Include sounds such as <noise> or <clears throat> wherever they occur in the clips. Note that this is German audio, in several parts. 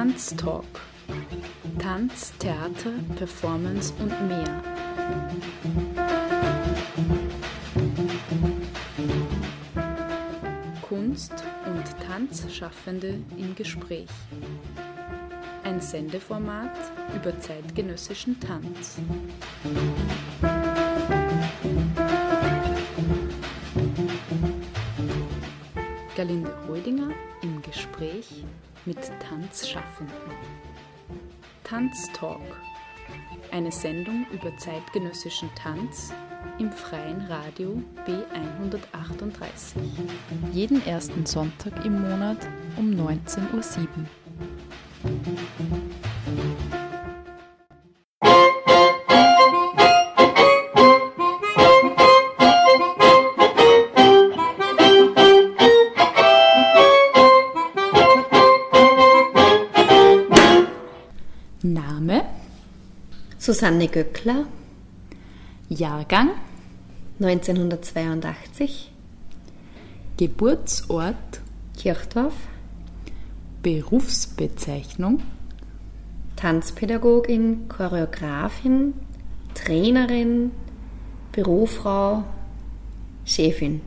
Tanztalk. Tanz, Theater, Performance und mehr. Kunst- und Tanzschaffende im Gespräch. Ein Sendeformat über zeitgenössischen Tanz. Mit Tanzschaffenden. Tanztalk. Eine Sendung über zeitgenössischen Tanz im freien Radio B138. Jeden ersten Sonntag im Monat um 19.07 Uhr. Susanne Göckler, Jahrgang, 1982, Geburtsort, Kirchdorf, Berufsbezeichnung, Tanzpädagogin, Choreografin, Trainerin, Bürofrau, Chefin.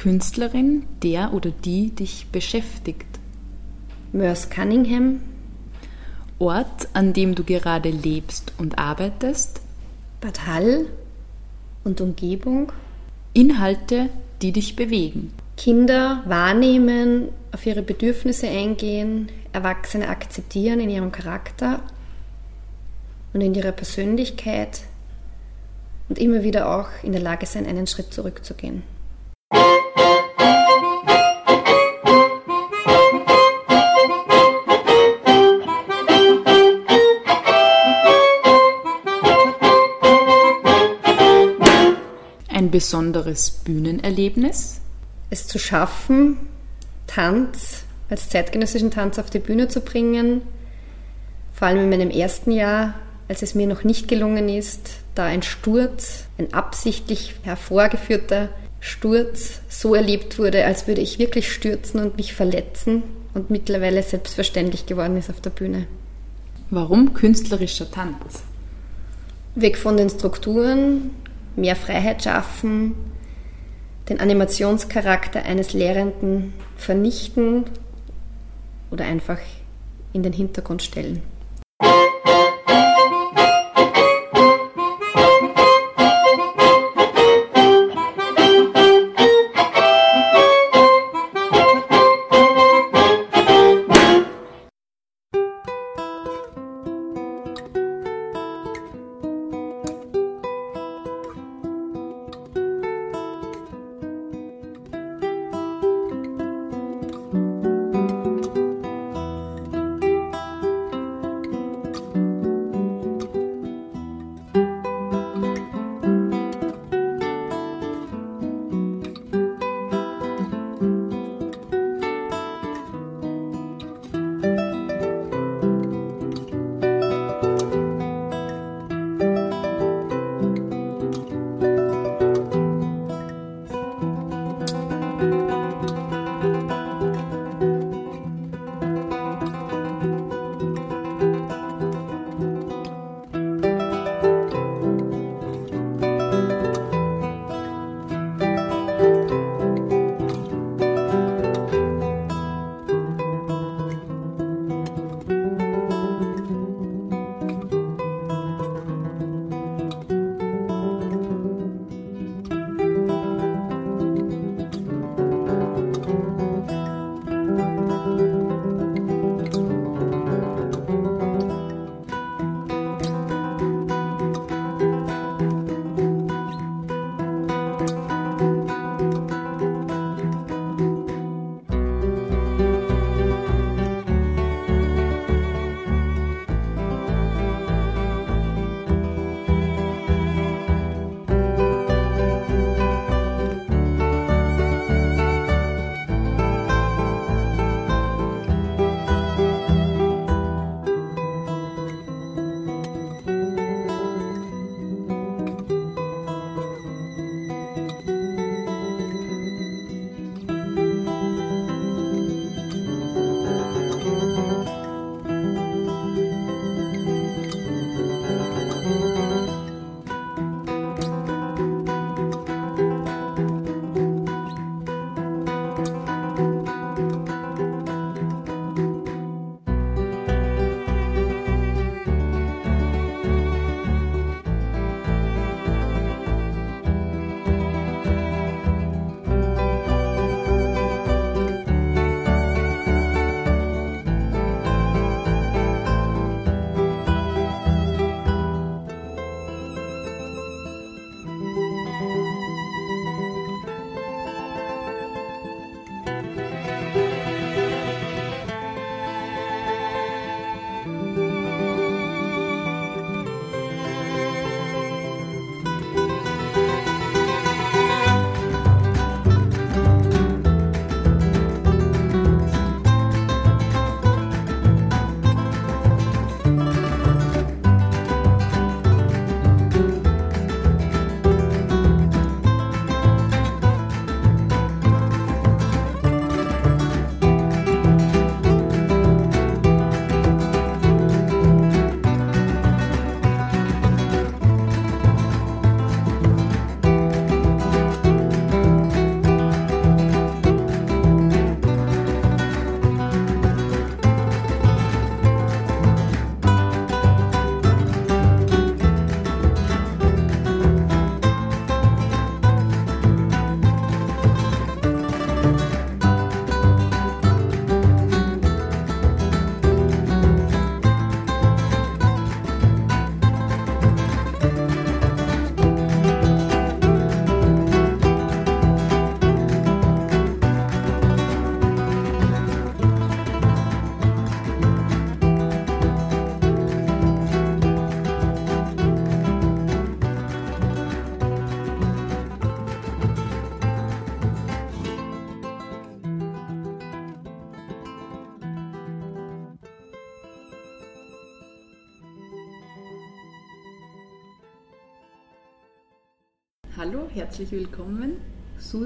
Künstlerin, der oder die dich beschäftigt. Mörs Cunningham, Ort, an dem du gerade lebst und arbeitest. Bad Hall und Umgebung. Inhalte, die dich bewegen. Kinder wahrnehmen, auf ihre Bedürfnisse eingehen, Erwachsene akzeptieren in ihrem Charakter und in ihrer Persönlichkeit und immer wieder auch in der Lage sein, einen Schritt zurückzugehen. Ein besonderes Bühnenerlebnis. Es zu schaffen, Tanz als zeitgenössischen Tanz auf die Bühne zu bringen, vor allem in meinem ersten Jahr, als es mir noch nicht gelungen ist, da ein Sturz, ein absichtlich hervorgeführter Sturz so erlebt wurde, als würde ich wirklich stürzen und mich verletzen und mittlerweile selbstverständlich geworden ist auf der Bühne. Warum künstlerischer Tanz? Weg von den Strukturen, mehr Freiheit schaffen, den Animationscharakter eines Lehrenden vernichten oder einfach in den Hintergrund stellen.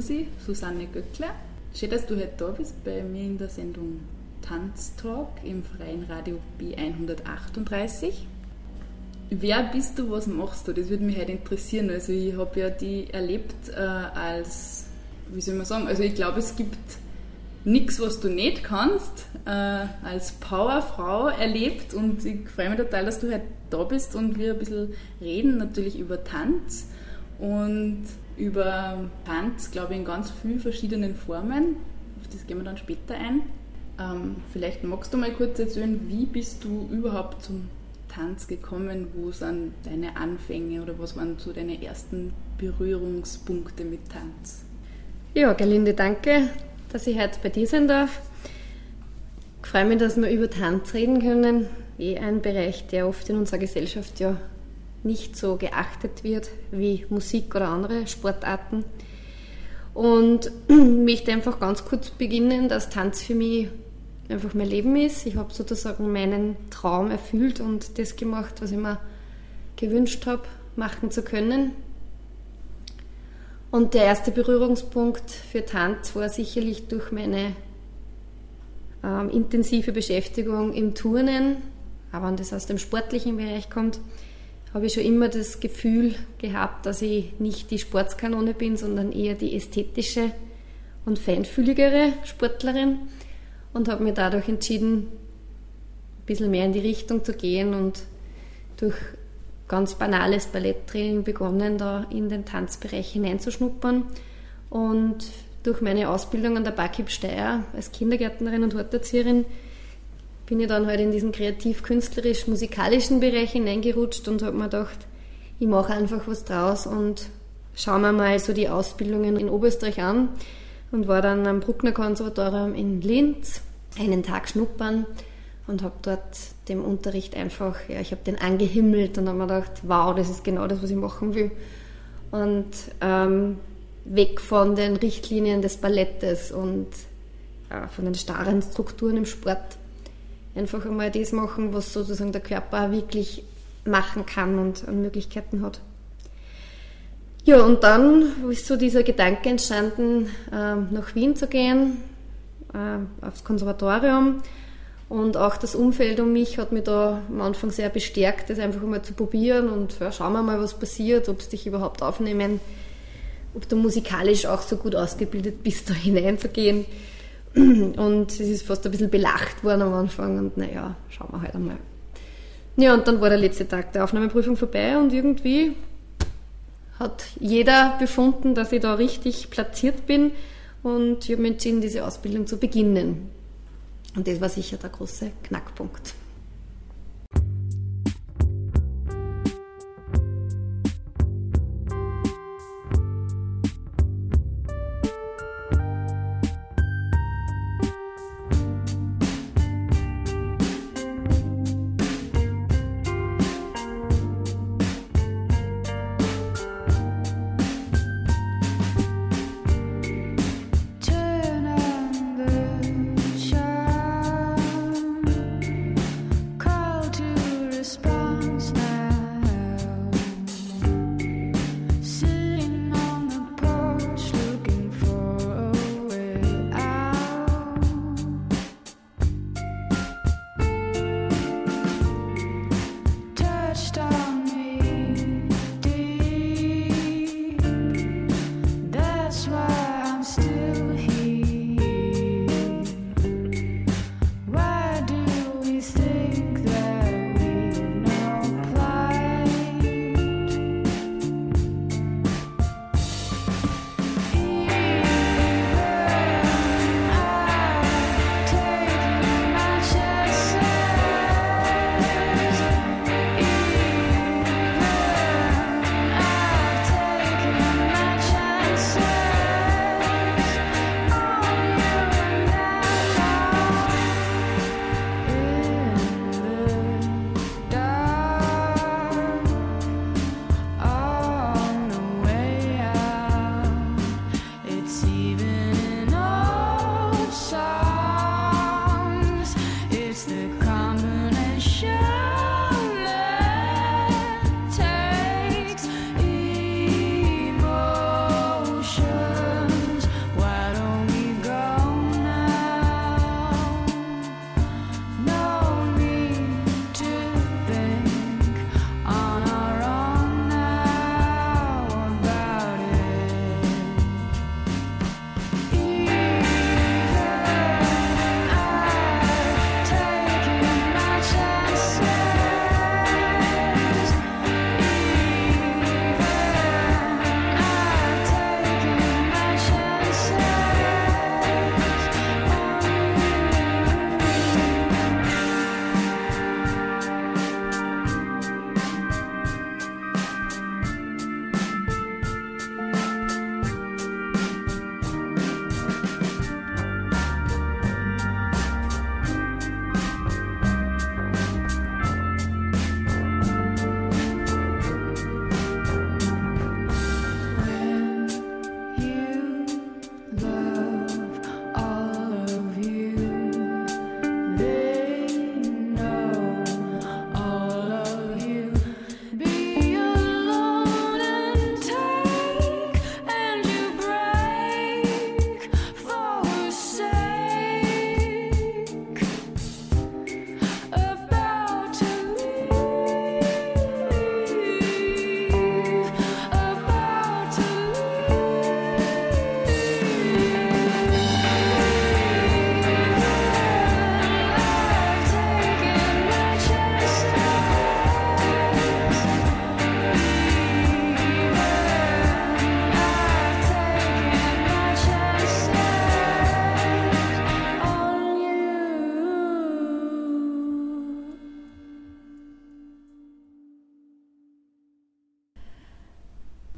Susi, Susanne Göckler. Schön, dass du heute da bist bei mir in der Sendung Tanztalk im freien Radio B138. Wer bist du, was machst du? Das würde mich heute interessieren. Also ich habe ja die erlebt äh, als, wie soll man sagen, also ich glaube, es gibt nichts, was du nicht kannst, äh, als Powerfrau erlebt und ich freue mich total, dass du heute da bist und wir ein bisschen reden natürlich über Tanz und über Tanz, glaube ich, in ganz vielen verschiedenen Formen. Auf das gehen wir dann später ein. Ähm, vielleicht magst du mal kurz erzählen, wie bist du überhaupt zum Tanz gekommen? Wo sind deine Anfänge oder was waren so deine ersten Berührungspunkte mit Tanz? Ja, Galinde, danke dass ich heute bei dir sein darf. Ich freue mich, dass wir über Tanz reden können. Eh ein Bereich, der oft in unserer Gesellschaft ja nicht so geachtet wird wie Musik oder andere Sportarten. Und <clears throat> möchte einfach ganz kurz beginnen, dass Tanz für mich einfach mein Leben ist. Ich habe sozusagen meinen Traum erfüllt und das gemacht, was ich mir gewünscht habe, machen zu können. Und der erste Berührungspunkt für Tanz war sicherlich durch meine ähm, intensive Beschäftigung im Turnen. Aber wenn das aus dem sportlichen Bereich kommt, habe ich schon immer das Gefühl gehabt, dass ich nicht die Sportskanone bin, sondern eher die ästhetische und feinfühligere Sportlerin und habe mir dadurch entschieden, ein bisschen mehr in die Richtung zu gehen und durch ganz banales Balletttraining begonnen, da in den Tanzbereich hineinzuschnuppern. Und durch meine Ausbildung an der Bakib Steyr als Kindergärtnerin und Horterzieherin bin ich dann halt in diesen kreativ-künstlerisch-musikalischen Bereich hineingerutscht und habe mir gedacht, ich mache einfach was draus und schaue mir mal so die Ausbildungen in Oberösterreich an und war dann am Bruckner Konservatorium in Linz einen Tag schnuppern und habe dort dem Unterricht einfach, ja, ich habe den angehimmelt und habe mir gedacht, wow, das ist genau das, was ich machen will. Und ähm, weg von den Richtlinien des Ballettes und ja, von den starren Strukturen im Sport. Einfach einmal das machen, was sozusagen der Körper wirklich machen kann und an Möglichkeiten hat. Ja, und dann ist so dieser Gedanke entstanden, ähm, nach Wien zu gehen, äh, aufs Konservatorium und auch das Umfeld um mich hat mich da am Anfang sehr bestärkt, das einfach mal zu probieren und ja, schauen wir mal, was passiert, ob es dich überhaupt aufnehmen, ob du musikalisch auch so gut ausgebildet bist, <laughs> da hineinzugehen. Und es ist fast ein bisschen belacht worden am Anfang und naja, schauen wir halt einmal. Ja, und dann war der letzte Tag der Aufnahmeprüfung vorbei und irgendwie hat jeder befunden, dass ich da richtig platziert bin und ich habe mich entschieden, diese Ausbildung zu beginnen. Und das war sicher der große Knackpunkt.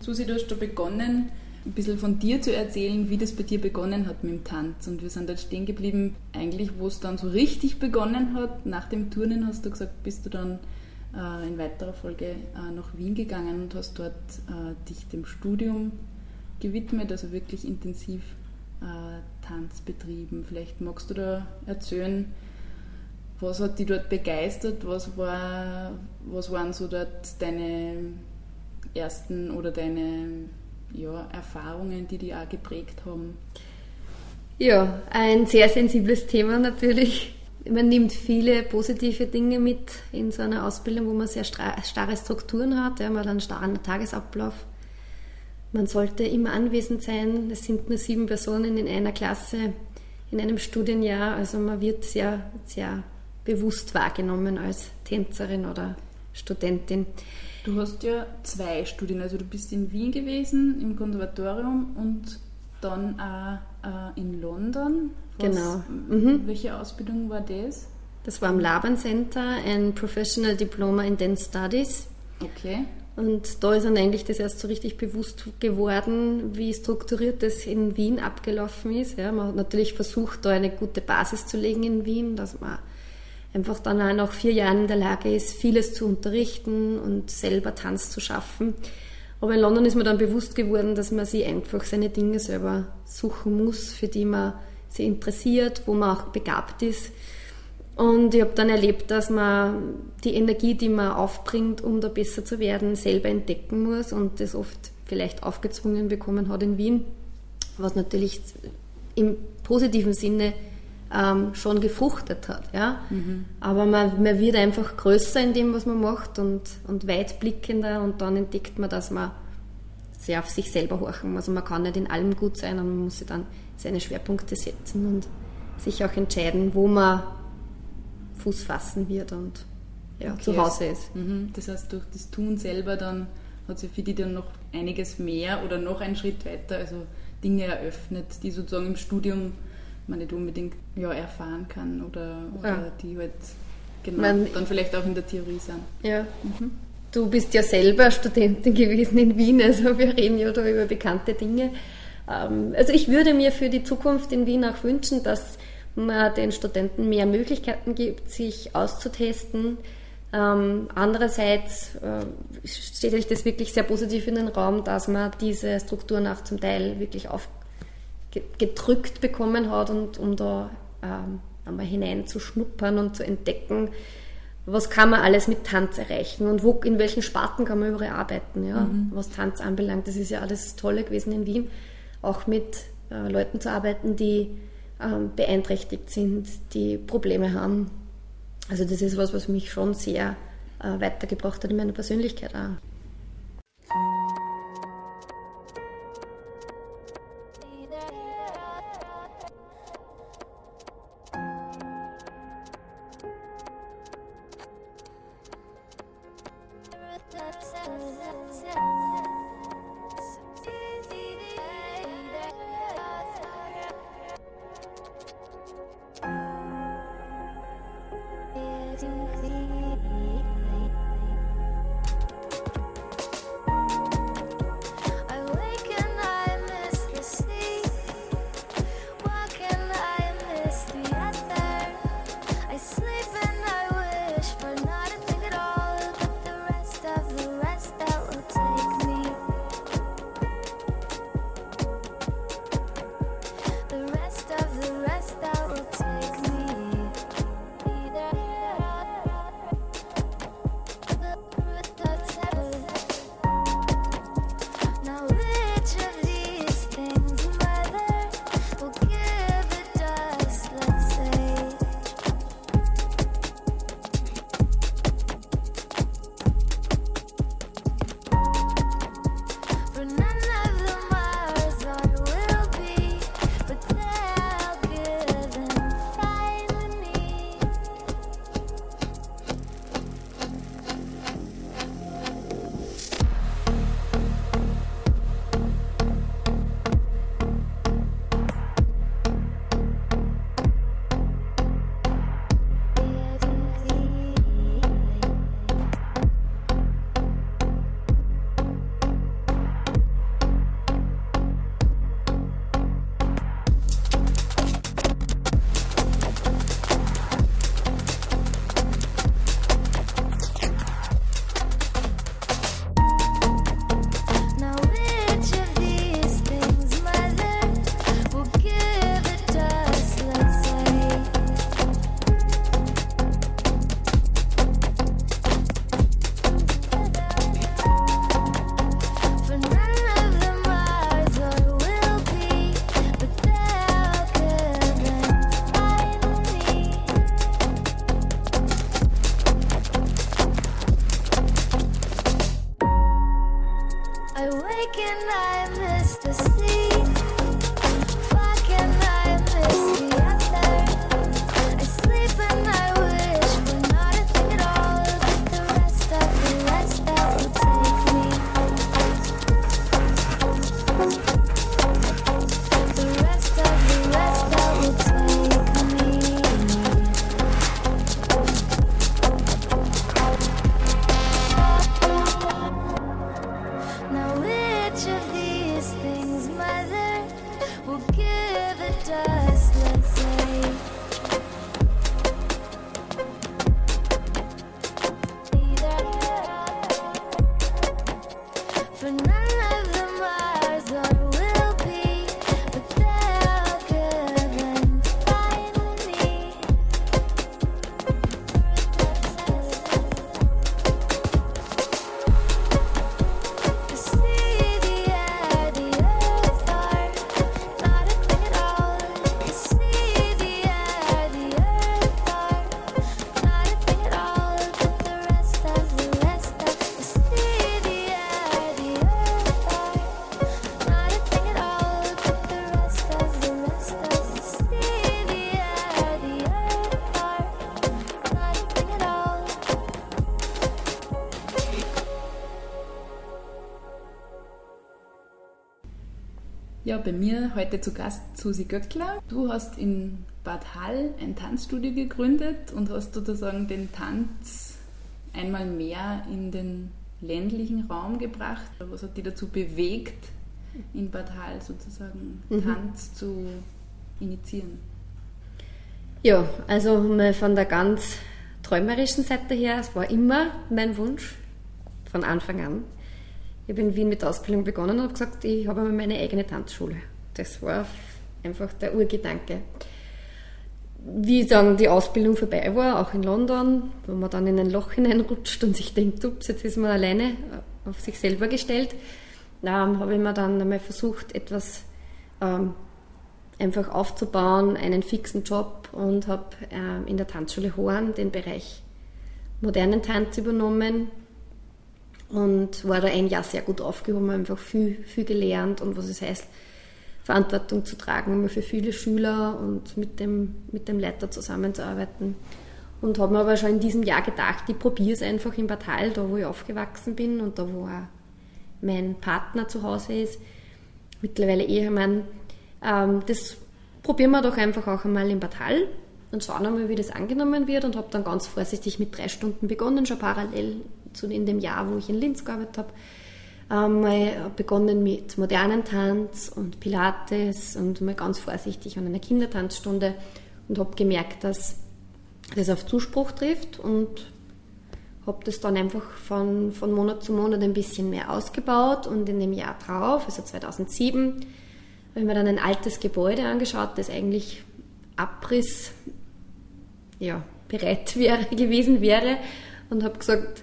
Susi, du hast da begonnen, ein bisschen von dir zu erzählen, wie das bei dir begonnen hat mit dem Tanz. Und wir sind dort stehen geblieben, eigentlich, wo es dann so richtig begonnen hat. Nach dem Turnen hast du gesagt, bist du dann äh, in weiterer Folge äh, nach Wien gegangen und hast dort äh, dich dem Studium gewidmet, also wirklich intensiv äh, Tanz betrieben. Vielleicht magst du da erzählen, was hat dich dort begeistert? Was, war, was waren so dort deine ersten oder deine ja, Erfahrungen, die dich auch geprägt haben? Ja, ein sehr sensibles Thema natürlich. Man nimmt viele positive Dinge mit in so einer Ausbildung, wo man sehr starre Strukturen hat. Ja, man hat einen starren Tagesablauf. Man sollte immer anwesend sein. Es sind nur sieben Personen in einer Klasse in einem Studienjahr. Also man wird sehr, sehr bewusst wahrgenommen als Tänzerin oder Studentin. Du hast ja zwei Studien, also du bist in Wien gewesen, im Konservatorium und dann auch äh, in London. Was, genau. Mhm. Welche Ausbildung war das? Das war am Laban Center, ein Professional Diploma in Dance Studies. Okay. Und da ist dann eigentlich das erst so richtig bewusst geworden, wie strukturiert das in Wien abgelaufen ist. Ja, man hat natürlich versucht, da eine gute Basis zu legen in Wien, dass man einfach dann auch nach vier Jahren in der Lage ist, vieles zu unterrichten und selber Tanz zu schaffen. Aber in London ist mir dann bewusst geworden, dass man sich einfach seine Dinge selber suchen muss, für die man sich interessiert, wo man auch begabt ist. Und ich habe dann erlebt, dass man die Energie, die man aufbringt, um da besser zu werden, selber entdecken muss und das oft vielleicht aufgezwungen bekommen hat in Wien, was natürlich im positiven Sinne ähm, schon gefruchtet hat. Ja? Mhm. Aber man, man wird einfach größer in dem, was man macht und, und weitblickender und dann entdeckt man, dass man sehr auf sich selber horchen muss. Also man kann nicht in allem gut sein und man muss sich dann seine Schwerpunkte setzen und sich auch entscheiden, wo man Fuß fassen wird und ja, okay. zu Hause ist. Mhm. Das heißt, durch das Tun selber dann hat sich für die dann noch einiges mehr oder noch einen Schritt weiter, also Dinge eröffnet, die sozusagen im Studium man nicht unbedingt ja, erfahren kann oder, oder ja. die halt genau, man, dann vielleicht auch in der Theorie sind. Ja. Mhm. Du bist ja selber Studentin <laughs> gewesen in Wien, also wir reden ja da über bekannte Dinge. Ähm, also ich würde mir für die Zukunft in Wien auch wünschen, dass man den Studenten mehr Möglichkeiten gibt, sich auszutesten. Ähm, andererseits äh, stelle ich das wirklich sehr positiv in den Raum, dass man diese Strukturen auch zum Teil wirklich auf, gedrückt bekommen hat und um da ähm, einmal hineinzuschnuppern und zu entdecken, was kann man alles mit Tanz erreichen und wo, in welchen Sparten kann man überall arbeiten, ja, mhm. was Tanz anbelangt. Das ist ja alles Tolle gewesen in Wien, auch mit äh, Leuten zu arbeiten, die ähm, beeinträchtigt sind, die Probleme haben. Also das ist was, was mich schon sehr äh, weitergebracht hat in meiner Persönlichkeit auch. Ja, bei mir heute zu Gast Susi Göckler. Du hast in Bad Hall ein Tanzstudio gegründet und hast sozusagen den Tanz einmal mehr in den ländlichen Raum gebracht. Was hat dich dazu bewegt, in Bad Hall sozusagen mhm. Tanz zu initiieren? Ja, also mal von der ganz träumerischen Seite her, es war immer mein Wunsch von Anfang an, ich habe in Wien mit der Ausbildung begonnen und habe gesagt, ich habe meine eigene Tanzschule. Das war einfach der Urgedanke. Wie dann die Ausbildung vorbei war, auch in London, wo man dann in ein Loch <laughs> hineinrutscht und sich denkt, ups, jetzt ist man alleine auf sich selber gestellt, ähm, habe ich mir dann einmal versucht, etwas ähm, einfach aufzubauen, einen fixen Job und habe ähm, in der Tanzschule Horn den Bereich modernen Tanz übernommen, und war da ein Jahr sehr gut aufgehoben, einfach viel, viel gelernt und was es heißt, Verantwortung zu tragen, für viele Schüler und mit dem, mit dem Leiter zusammenzuarbeiten. Und habe mir aber schon in diesem Jahr gedacht, ich probiere es einfach in Bad Hall, da wo ich aufgewachsen bin und da wo auch mein Partner zu Hause ist, mittlerweile Ehemann. Ähm, das probieren wir doch einfach auch einmal in Bad Hall und schauen einmal, wie das angenommen wird und habe dann ganz vorsichtig mit drei Stunden begonnen, schon parallel in dem Jahr, wo ich in Linz gearbeitet habe. Ähm, mal begonnen mit modernen Tanz und Pilates und mal ganz vorsichtig an einer Kindertanzstunde und habe gemerkt, dass das auf Zuspruch trifft und habe das dann einfach von, von Monat zu Monat ein bisschen mehr ausgebaut und in dem Jahr drauf, also 2007, habe ich mir dann ein altes Gebäude angeschaut, das eigentlich Abriss ja, bereit <laughs> wäre, gewesen wäre und habe gesagt,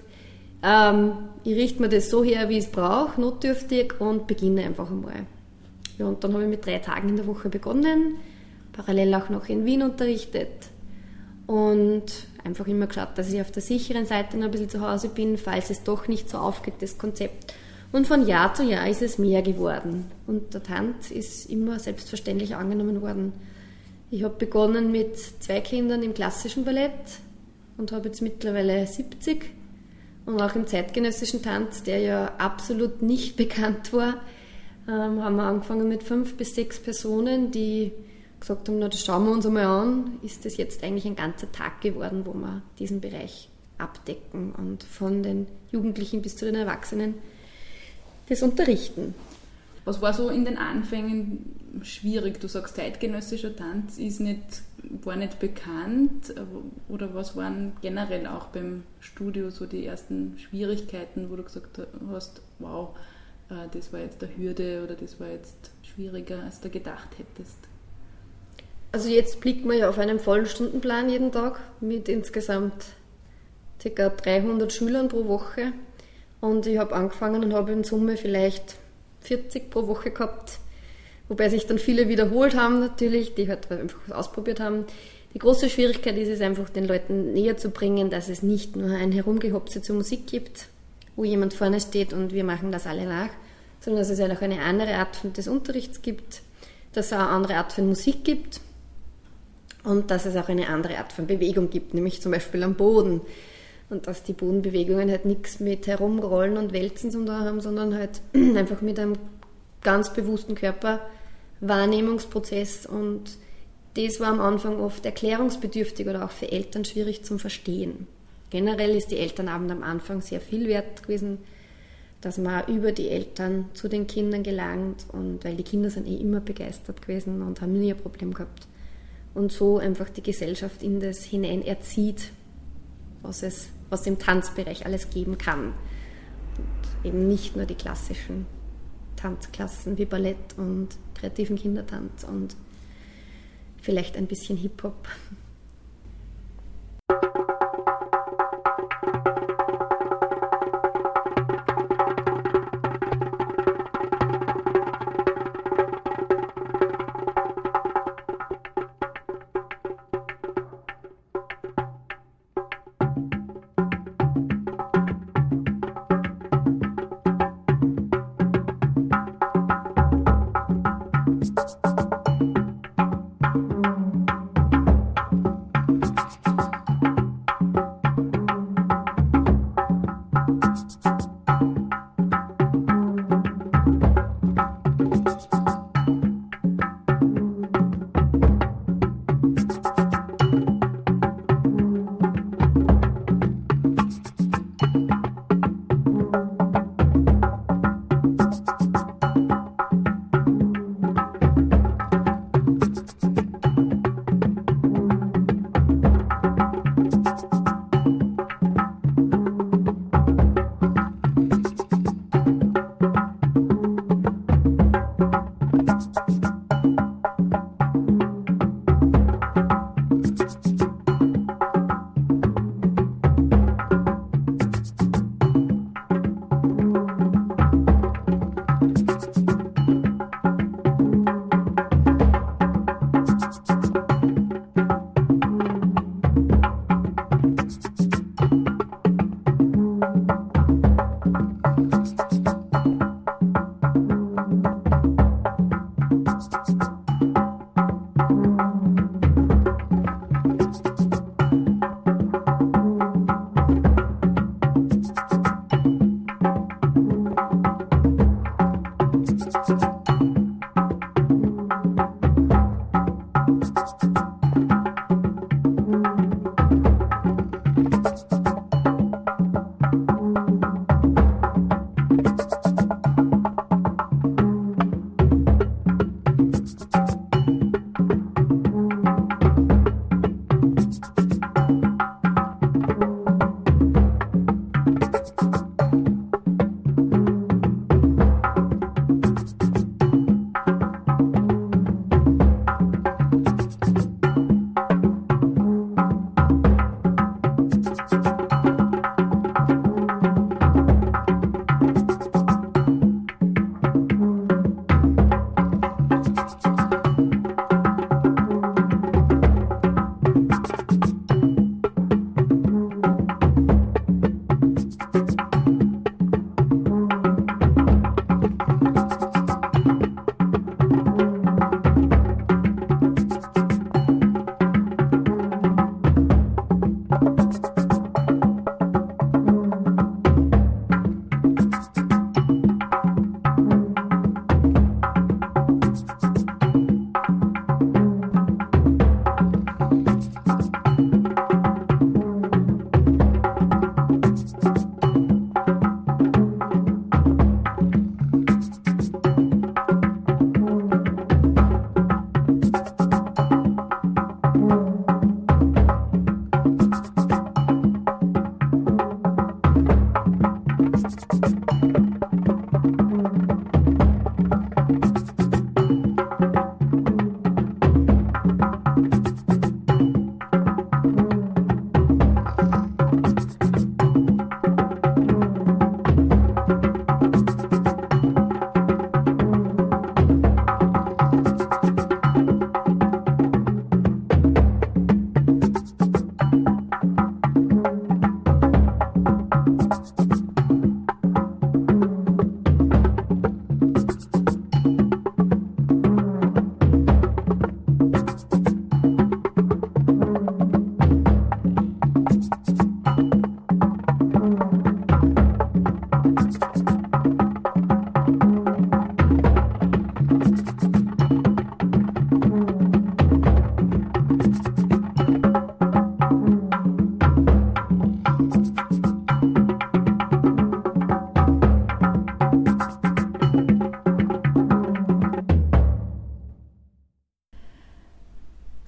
ähm, ich richte mir das so her, wie ich es brauche, notdürftig und beginne einfach einmal. Ja, und dann habe ich mit drei Tagen in der Woche begonnen, parallel auch noch in Wien unterrichtet und einfach immer geschaut, dass ich auf der sicheren Seite noch ein bisschen zu Hause bin, falls es doch nicht so aufgeht, das Konzept. Und von Jahr zu Jahr ist es mehr geworden. Und der Tanz ist immer selbstverständlich angenommen worden. Ich habe begonnen mit zwei Kindern im klassischen Ballett und habe jetzt mittlerweile 70 und auch im zeitgenössischen Tanz, der ja absolut nicht <laughs> bekannt war, ähm, haben wir angefangen mit fünf bis sechs Personen, die gesagt haben, na, das schauen wir uns einmal an, ist das jetzt eigentlich ein ganzer Tag geworden, wo wir diesen Bereich abdecken und von den Jugendlichen bis zu den Erwachsenen das unterrichten. Was war so in den Anfängen schwierig? Du sagst, zeitgenössischer Tanz ist nicht, war nicht bekannt. Oder was waren generell auch beim Studio so die ersten Schwierigkeiten, wo du gesagt hast, wow, äh, das war jetzt eine Hürde oder das war jetzt schwieriger, als du gedacht hättest? Also jetzt blickt man ja auf einen vollen Stundenplan jeden Tag mit insgesamt ca. 300 Schülern pro Woche. Und ich habe angefangen und habe in Summe vielleicht 40 pro Woche gehabt, wobei sich dann viele wiederholt haben natürlich, die halt einfach ausprobiert haben. Die große Schwierigkeit ist es einfach, den Leuten näher zu bringen, dass es nicht nur ein Herumgehopse zur Musik gibt, wo jemand vorne steht und wir machen das alle nach, sondern dass es auch eine andere Art des Unterrichts gibt, dass es auch eine andere Art von Musik gibt und dass es auch eine andere Art von Bewegung gibt, nämlich zum Beispiel am Boden. Und dass die Bodenbewegungen halt nichts mit Herumrollen und Wälzen zu tun haben, sondern halt <clears throat> einfach mit einem ganz bewussten Körperwahrnehmungsprozess. Und das war am Anfang oft erklärungsbedürftig oder auch für Eltern schwierig zum Verstehen. Generell ist die Elternabend am Anfang sehr viel wert gewesen. dass man über die Eltern zu den Kindern gelangt und weil die Kinder sind eh immer begeistert gewesen und haben nie ein Problem gehabt. Und so einfach die Gesellschaft in das hinein erzieht, was es was im Tanzbereich alles geben kann. Und eben nicht nur die klassischen Tanzklassen wie Ballett und kreativen Kindertanz und vielleicht ein bisschen Hip-Hop.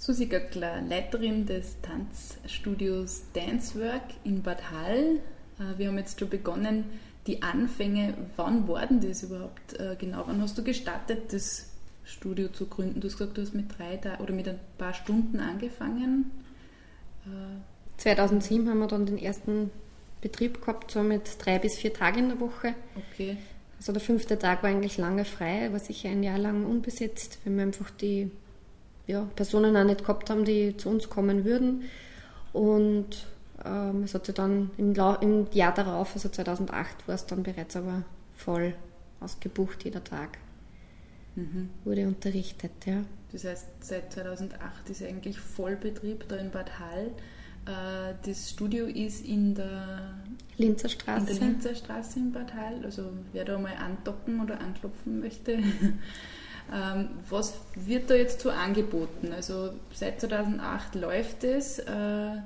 Susi Göckler, Leiterin des Tanzstudios Dancework in Bad Hall. Äh, wir haben jetzt schon begonnen, die Anfänge. Wann war denn das überhaupt äh, genau? Wann hast du gestartet, das Studio zu gründen? Du hast gesagt, du hast mit drei Tagen oder mit ein paar Stunden angefangen. 2007 äh, haben wir dann den ersten Betrieb gehabt, so mit drei bis vier Tagen in der Woche. Okay. Also der fünfte Tag war eigentlich lange frei, war sicher ein Jahr lang unbesetzt, wenn wir einfach die ja, Personen auch nicht gehabt haben, die zu uns kommen würden. Und ähm, es hat sich dann im, im, Jahr darauf, also 2008, war es dann bereits aber voll ausgebucht, jeder Tag mhm. wurde unterrichtet. Ja. Das heißt, seit 2008 ist eigentlich Vollbetrieb da in Bad Hall. Äh, das Studio ist in der Linzer Straße. In der Linzer Straße in Bad Hall. Also wer da mal andocken oder anklopfen möchte. <laughs> Ähm, was wird da jetzt so angeboten? Also seit 2008 läuft es. Äh,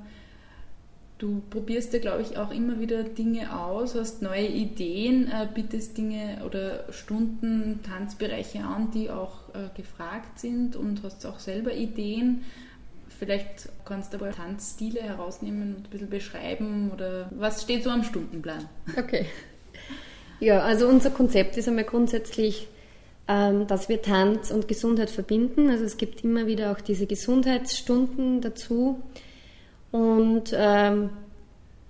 du probierst ja, glaube ich, auch immer wieder Dinge aus, hast neue Ideen, äh, bietest Dinge oder Stunden, Tanzbereiche an, die auch äh, gefragt sind und hast auch selber Ideen. Vielleicht kannst du aber Tanzstile herausnehmen und ein bisschen beschreiben oder was steht so am Stundenplan? Okay. Ja, also unser Konzept ist einmal grundsätzlich dass wir Tanz und Gesundheit verbinden. Also es gibt immer wieder auch diese Gesundheitsstunden dazu. Und ähm,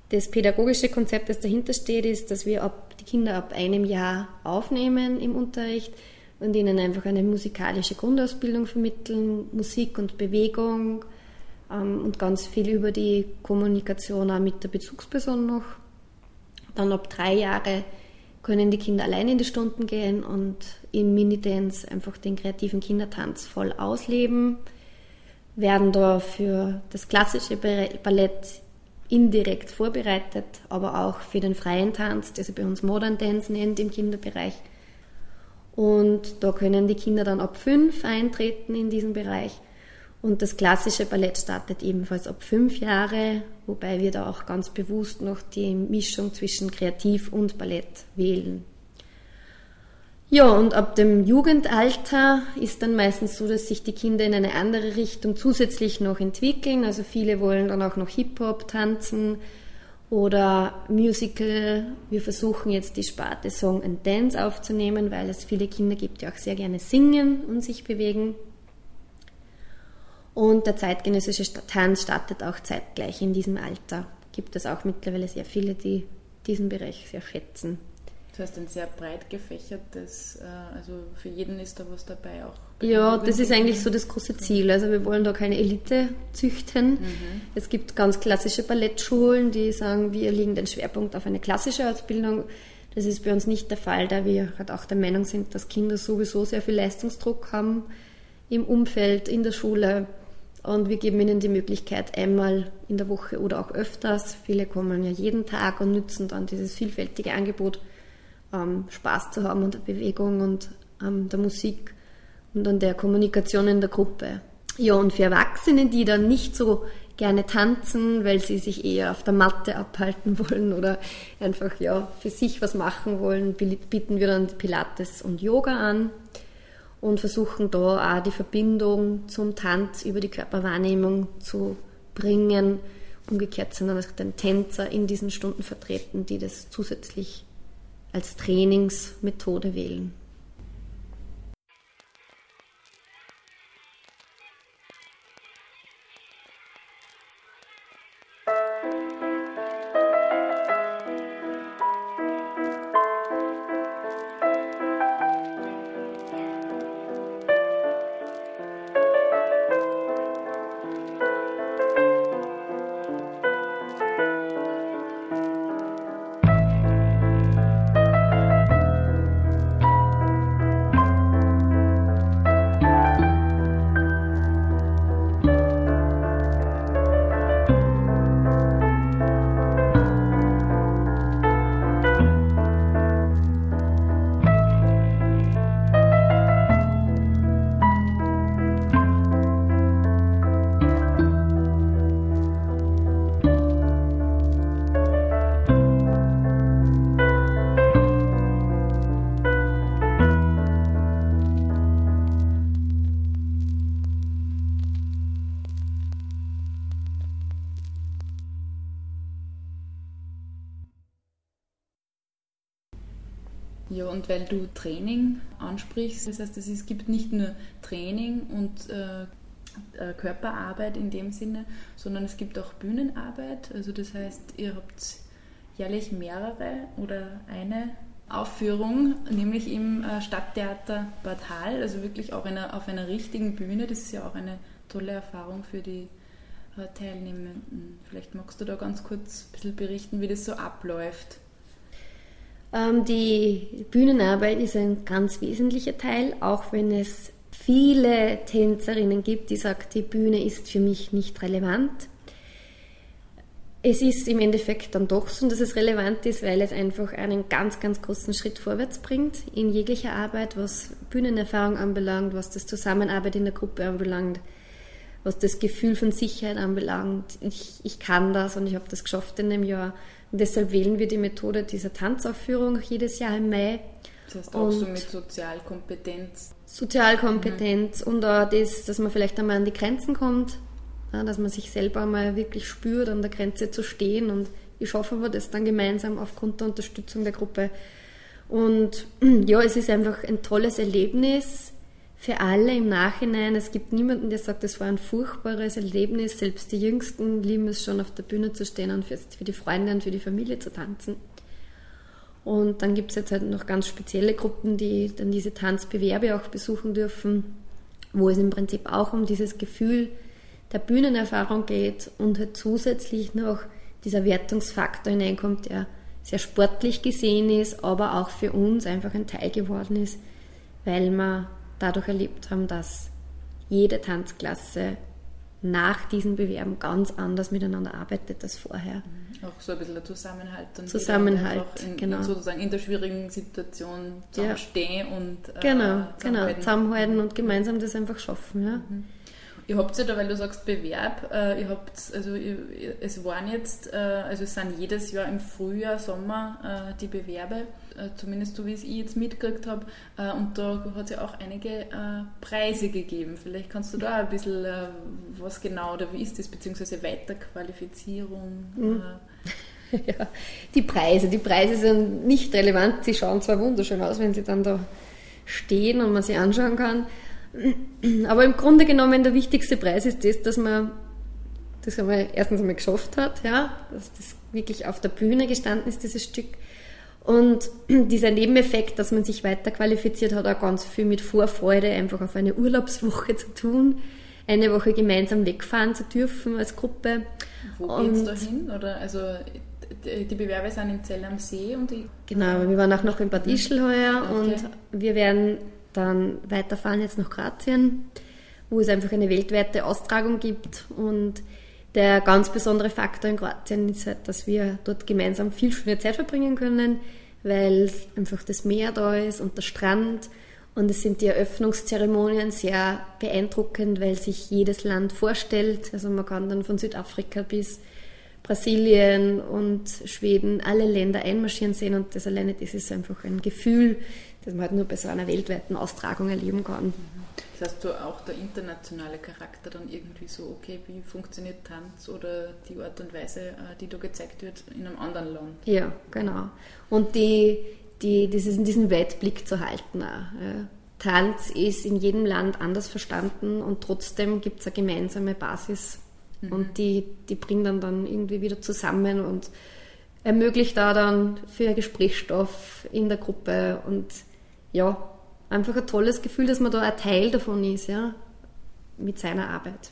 das pädagogische Konzept, das dahinter steht, ist, dass wir ab, die Kinder ab einem Jahr aufnehmen im Unterricht und ihnen einfach eine musikalische Grundausbildung vermitteln, Musik und Bewegung ähm, und ganz viel über die Kommunikation auch mit der Bezugsperson noch. Dann ab drei Jahre können die Kinder allein in die Stunden gehen und im Minidance einfach den kreativen Kindertanz voll ausleben, werden da für das klassische Ballett indirekt vorbereitet, aber auch für den freien Tanz, der sich bei uns Modern Dance nennt im Kinderbereich. Und da können die Kinder dann ab fünf eintreten in diesen Bereich und das klassische Ballett startet ebenfalls ab fünf Jahre, wobei wir da auch ganz bewusst noch die Mischung zwischen Kreativ und Ballett wählen. Ja, und ab dem Jugendalter ist dann meistens so, dass sich die Kinder in eine andere Richtung zusätzlich noch entwickeln. Also viele wollen dann auch noch Hip-Hop tanzen oder Musical. Wir versuchen jetzt die Sparte Song and Dance aufzunehmen, weil es viele Kinder gibt, die auch sehr gerne singen und sich bewegen. Und der zeitgenössische Tanz startet auch zeitgleich in diesem Alter. Gibt es auch mittlerweile sehr viele, die diesen Bereich sehr schätzen. Heißt ein sehr breit gefächertes, äh, also für jeden ist da was dabei auch. Ja, das ist eigentlich so das große Ziel. Also wir wollen da keine Elite züchten. Mhm. Es gibt ganz klassische Ballettschulen, die sagen, wir legen den Schwerpunkt auf eine klassische Ausbildung. Das ist bei uns nicht der Fall, da wir halt auch der Meinung sind, dass Kinder sowieso sehr viel Leistungsdruck haben im Umfeld, in der Schule. Und wir geben ihnen die Möglichkeit, einmal in der Woche oder auch öfters, viele kommen ja jeden Tag und nützen dann dieses vielfältige Angebot, ähm, Spaß zu haben an der Bewegung und ähm, der Musik und an der Kommunikation in der Gruppe. Ja, und für Erwachsene, die dann nicht so gerne tanzen, weil sie sich eher auf der Matte abhalten <laughs> wollen oder einfach ja für sich was machen wollen, bieten wir dann Pilates und Yoga an und versuchen da auch die Verbindung zum Tanz über die Körperwahrnehmung zu bringen. Umgekehrt sind dann auch den Tänzer in diesen Stunden vertreten, die das zusätzlich als Trainingsmethode wählen. Ja, und weil du Training ansprichst, das heißt, es gibt nicht nur Training und äh, äh, Körperarbeit in dem Sinne, sondern es gibt auch Bühnenarbeit. Also das heißt, ihr habt jährlich mehrere oder eine Aufführung, nämlich im äh, Stadttheater Bad Hall, also wirklich auch eine, auf einer richtigen Bühne. Das ist ja auch eine tolle Erfahrung für die äh, Teilnehmenden. Vielleicht magst du da ganz kurz ein bisschen berichten, wie das so abläuft. Ähm, die Bühnenarbeit ist ein ganz wesentlicher Teil, auch wenn es viele Tänzerinnen gibt, die sagen, die Bühne ist für mich nicht relevant. Es ist im Endeffekt dann doch so, dass es relevant ist, weil es einfach einen ganz, ganz großen Schritt vorwärts bringt in jeglicher Arbeit, was Bühnenerfahrung anbelangt, was das Zusammenarbeit in der Gruppe anbelangt, was das Gefühl von Sicherheit anbelangt. Ich, ich kann das und ich habe das geschafft in dem Jahr. Und deshalb wählen wir die Methode dieser Tanzaufführung jedes Jahr im Mai. Das heißt auch und so mit Sozialkompetenz. Sozialkompetenz mhm. und auch das, dass man vielleicht einmal an die Grenzen kommt, dass man sich selber mal wirklich spürt, an der Grenze zu stehen. Und wie schaffen wir das dann gemeinsam aufgrund der Unterstützung der Gruppe? Und <clears throat> ja, es ist einfach ein tolles Erlebnis für alle im Nachhinein. Es gibt niemanden, der sagt, es war ein furchtbares Erlebnis. Selbst die Jüngsten lieben es schon, auf der Bühne zu stehen und für, die Freunde und für die Familie zu tanzen. Und dann gibt es jetzt halt noch ganz spezielle Gruppen, die dann diese Tanzbewerbe auch besuchen dürfen, wo es im Prinzip auch um dieses Gefühl der Bühnenerfahrung geht und halt zusätzlich noch dieser Wertungsfaktor hineinkommt, der sehr sportlich gesehen ist, aber auch für uns einfach ein Teil geworden ist, weil wir dadurch erlebt haben, dass jede Tanzklasse nach diesen Bewerben ganz anders miteinander arbeitet als vorher. Mhm. Auch so ein bisschen der Zusammenhalt. Dann Zusammenhalt, in, genau. Sozusagen in der schwierigen Situation zusammenstehen ja. und äh, genau, genau, zusammenhalten und gemeinsam das einfach schaffen. Ja. Mhm. Ihr habt ja da, weil du sagst Bewerb, äh, ihr habt, also ihr, es waren jetzt, äh, also es sind jedes Jahr im Frühjahr, Sommer äh, die Bewerbe, äh, zumindest so wie es ich jetzt mitgekriegt habe. Äh, und da hat es ja auch einige äh, Preise gegeben. Vielleicht kannst du da ein bisschen was genau oder wie ist das, beziehungsweise Weiterqualifizierung? Mhm. <laughs> Ja, die Preise. Die Preise sind nicht relevant. Sie schauen zwar wunderschön aus, wenn sie dann da stehen und man sie anschauen kann. Aber im Grunde genommen der wichtigste Preis ist das, dass man das einmal erstens einmal geschafft hat, ja, dass das wirklich auf der Bühne gestanden ist, dieses Stück. Und dieser Nebeneffekt, dass man sich weiter qualifiziert, hat auch ganz viel mit Vorfreude einfach auf eine Urlaubswoche zu tun, eine Woche gemeinsam wegfahren zu dürfen als Gruppe. Wo geht's da hin? Oder also die Bewerber sind in Zell am See und die Genau, wir waren auch noch in Bad Ischl heuer okay. und wir werden dann weiterfahren jetzt nach Kroatien, wo es einfach eine weltweite Austragung gibt. Und der ganz besondere Faktor in Kroatien ist halt, dass wir dort gemeinsam viel schöne Zeit verbringen können, weil einfach das Meer da ist und der Strand. Und es sind die Eröffnungszeremonien sehr beeindruckend, weil sich jedes Land vorstellt. Also man kann dann von Südafrika bis Brasilien und Schweden alle Länder einmarschieren sehen und das alleine, das ist einfach ein Gefühl, das man halt nur bei so einer weltweiten Austragung erleben kann. Das heißt, so auch der internationale Charakter dann irgendwie so, okay, wie funktioniert Tanz oder die Art und Weise, äh, die da gezeigt wird in einem anderen Land. Ja, genau. Und die, die, dieses, diesen Weitblick zu halten. Auch, ja. Tanz ist in jedem Land anders verstanden und trotzdem gibt es eine gemeinsame Basis mhm. und die, die bringt dann, dann irgendwie wieder zusammen und ermöglicht da dann für Gesprächsstoff in der Gruppe und ja, einfach ein tolles Gefühl, dass man da ein Teil davon ist, ja, mit seiner Arbeit.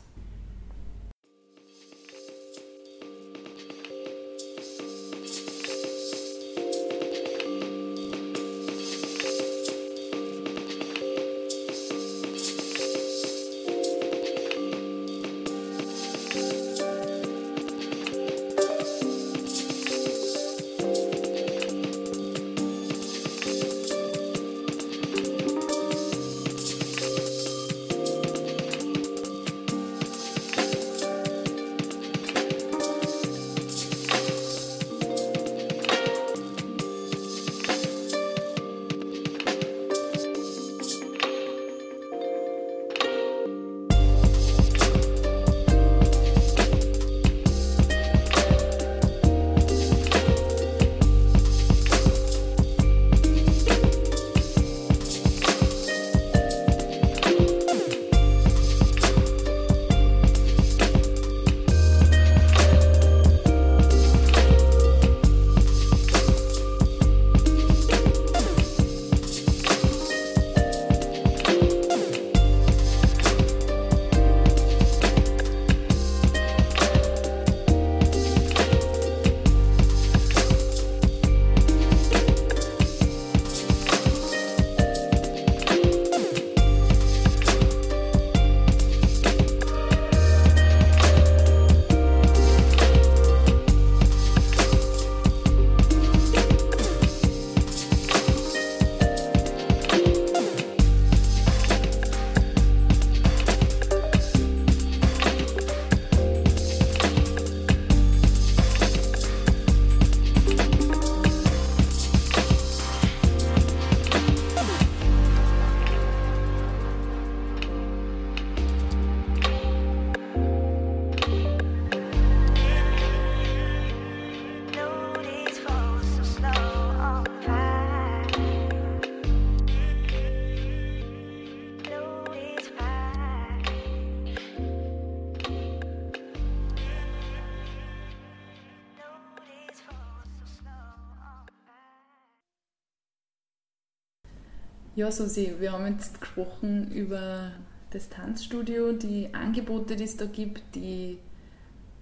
Ja, Susi, wir haben jetzt gesprochen über das Tanzstudio, die Angebote, die es da gibt, die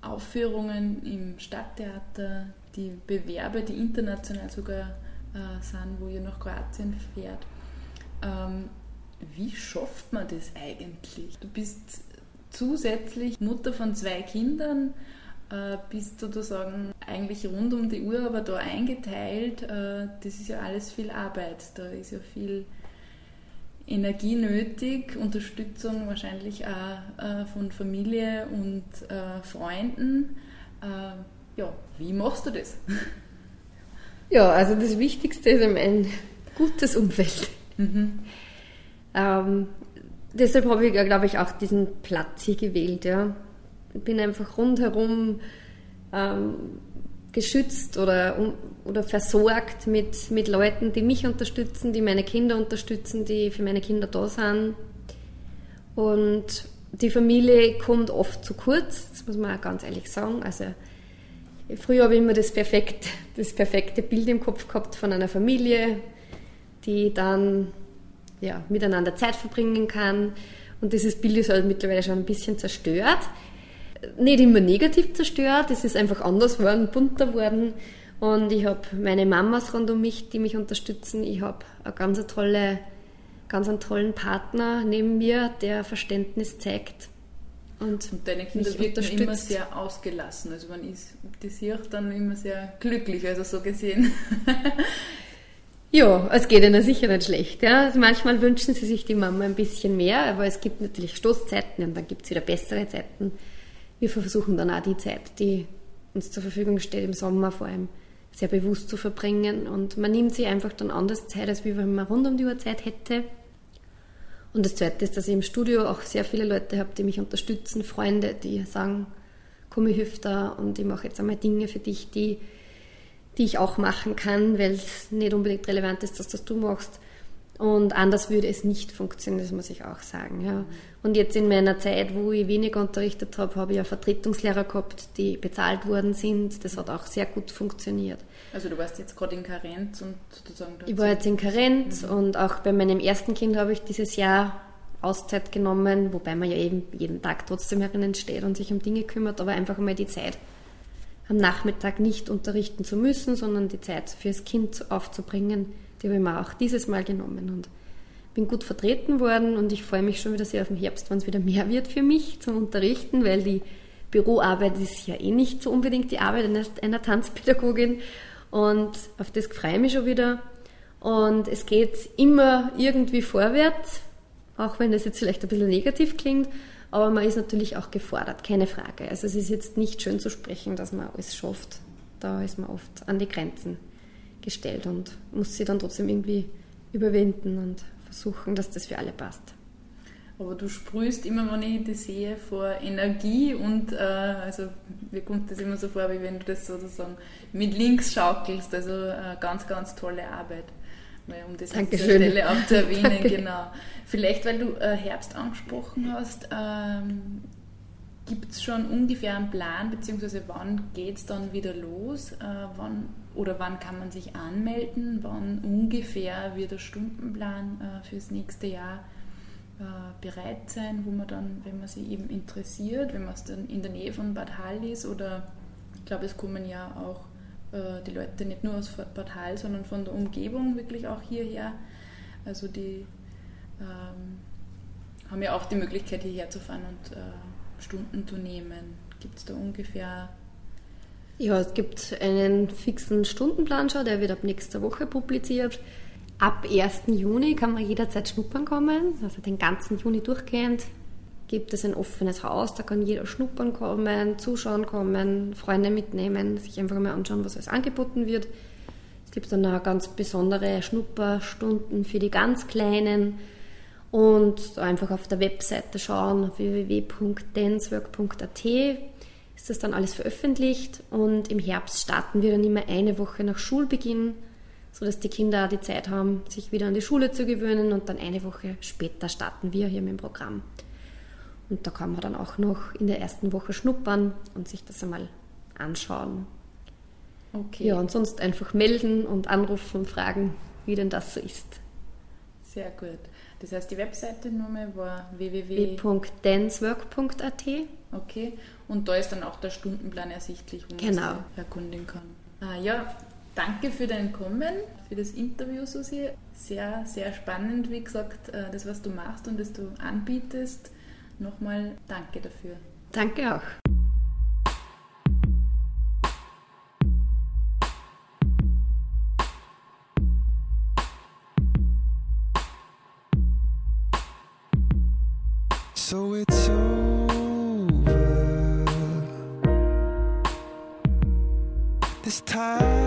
Aufführungen im Stadttheater, die Bewerbe, die international sogar äh, sind, wo ihr nach Kroatien fährt. Ähm, wie schafft man das eigentlich? Du bist zusätzlich Mutter von zwei Kindern, äh, bist sozusagen eigentlich rund um die Uhr, aber da eingeteilt. Äh, das ist ja alles viel Arbeit. Da ist ja viel Energie nötig, Unterstützung wahrscheinlich auch äh, von Familie und äh, Freunden. Äh, ja, wie machst du das? <laughs> Ja, also das Wichtigste ist ein gutes Umfeld. Mhm. <laughs> Ähm, deshalb habe ich, glaube ich, auch diesen Platz hier gewählt. Ja. Ich bin einfach rundherum ähm, geschützt oder, oder versorgt mit, mit Leuten, die mich unterstützen, die meine Kinder unterstützen, die für meine Kinder da sind. Und die Familie kommt oft zu kurz, das muss man auch ganz ehrlich sagen. Also früher habe ich immer das, perfekt, das perfekte Bild im Kopf gehabt von einer Familie, die dann ja, miteinander Zeit verbringen kann. Und dieses Bild ist halt mittlerweile schon ein bisschen zerstört nicht immer negativ zerstört, es ist einfach anders geworden, bunter geworden. Und ich habe meine Mamas rund um mich, die mich unterstützen. Ich habe eine ganz tolle, ganz einen tollen Partner neben mir, der Verständnis zeigt. Und, und deine Kinder wirken immer sehr ausgelassen. Also man ist das hier dann immer sehr glücklich, also so gesehen. <laughs> Ja, es geht ihnen sicher nicht schlecht. Ja. Also manchmal wünschen sie sich die Mama ein bisschen mehr, aber es gibt natürlich Stoßzeiten und dann gibt es wieder bessere Zeiten wir versuchen dann auch die Zeit, die uns zur Verfügung steht, im Sommer vor allem sehr bewusst zu verbringen. Und man nimmt sich einfach dann anders Zeit, als wenn man rund um die Uhr Zeit hätte. Und das Zweite ist, dass ich im Studio auch sehr viele Leute habe, die mich unterstützen, Freunde, die sagen, komm, ich hilf da und ich mache jetzt einmal Dinge für dich, die, die ich auch machen kann, weil es nicht unbedingt relevant ist, dass das du machst. Und anders würde es nicht funktionieren, das muss ich auch sagen. Ja. Und jetzt in meiner Zeit, wo ich weniger unterrichtet habe, habe ich ja Vertretungslehrer gehabt, die bezahlt worden sind. Das hat auch sehr gut funktioniert. Also du warst jetzt gerade in Karenz und sozusagen... Ich war jetzt in Karenz mhm. und auch bei meinem ersten Kind habe ich dieses Jahr Auszeit genommen, wobei man ja eben jeden Tag trotzdem herinnen steht und sich um Dinge kümmert, aber einfach mal die Zeit am Nachmittag nicht unterrichten zu müssen, sondern die Zeit fürs Kind aufzubringen die habe ich mir auch dieses Mal genommen und bin gut vertreten worden und ich freue mich schon wieder sehr auf den Herbst, wenn es wieder mehr wird für mich zum Unterrichten, weil die Büroarbeit ist ja eh nicht so unbedingt die Arbeit einer Tanzpädagogin und auf das freue ich mich schon wieder. Und es geht immer irgendwie vorwärts, auch wenn das jetzt vielleicht ein bisschen negativ klingt, aber man ist natürlich auch gefordert, keine Frage. Also es ist jetzt nicht schön zu sprechen, dass man alles schafft. Da ist man oft an die Grenzen gestellt und muss sie dann trotzdem irgendwie überwinden und versuchen, dass das für alle passt. Aber du sprühst immer, wenn ich das sehe, vor Energie und äh, also mir kommt das immer so vor, wie wenn du das sozusagen mit links schaukelst. Also äh, ganz, ganz tolle Arbeit. Um das an dieser Stelle auch zu erwähnen, <laughs> genau. Vielleicht, weil du äh, Herbst angesprochen hast, ähm, gibt es schon ungefähr einen Plan, beziehungsweise wann geht es dann wieder los? Äh, wann oder wann kann man sich anmelden? Wann ungefähr wird der Stundenplan äh, fürs nächste Jahr äh, bereit sein, wo man dann, wenn man sich eben interessiert, wenn man es dann in der Nähe von Bad Hall ist oder ich glaube, es kommen ja auch äh, die Leute nicht nur aus Bad Hall, sondern von der Umgebung wirklich auch hierher. Also die ähm, haben ja auch die Möglichkeit hierher zu fahren und äh, Stunden zu nehmen. Gibt es da ungefähr ja, es gibt einen fixen Stundenplan schon, der wird ab nächster Woche publiziert. Ab 1. Juni kann man jederzeit schnuppern kommen, also den ganzen Juni durchgehend gibt es ein offenes Haus, da kann jeder schnuppern kommen, zuschauen kommen, Freunde mitnehmen, sich einfach mal anschauen, was alles angeboten wird. Es gibt dann auch ganz besondere Schnupperstunden für die ganz Kleinen und einfach auf der Webseite schauen, www.dancework.at ist das dann alles veröffentlicht und im Herbst starten wir dann immer eine Woche nach Schulbeginn, sodass die Kinder die Zeit haben, sich wieder an die Schule zu gewöhnen und dann eine Woche später starten wir hier mit dem Programm. Und da kann man dann auch noch in der ersten Woche schnuppern und sich das einmal anschauen. Okay. Ja, und sonst einfach melden und anrufen und fragen, wie denn das so ist. Sehr gut. Das heißt, die Webseite nochmal war www.dancework.at. Okay, und da ist dann auch der Stundenplan ersichtlich, wo man Genau. sich erkundigen kann. Ah, ja, danke für dein Kommen, für das Interview, Susi. Sehr, sehr spannend, wie gesagt, äh, das, was du machst und das du anbietest. Nochmal danke dafür. Danke auch. So it's over. This time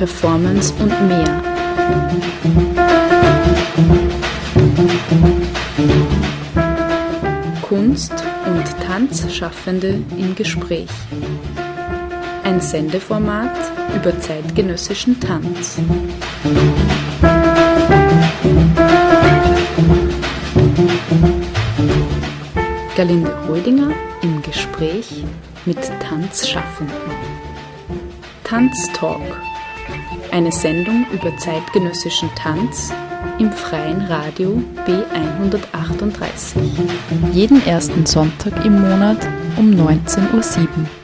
Performance und mehr. Kunst und Tanzschaffende im Gespräch. Ein Sendeformat über zeitgenössischen Tanz. Galinde Holdinger im Gespräch mit Tanzschaffenden. Tanztalk. Eine Sendung über zeitgenössischen Tanz im freien Radio B138. Jeden ersten Sonntag im Monat um 19.07 Uhr.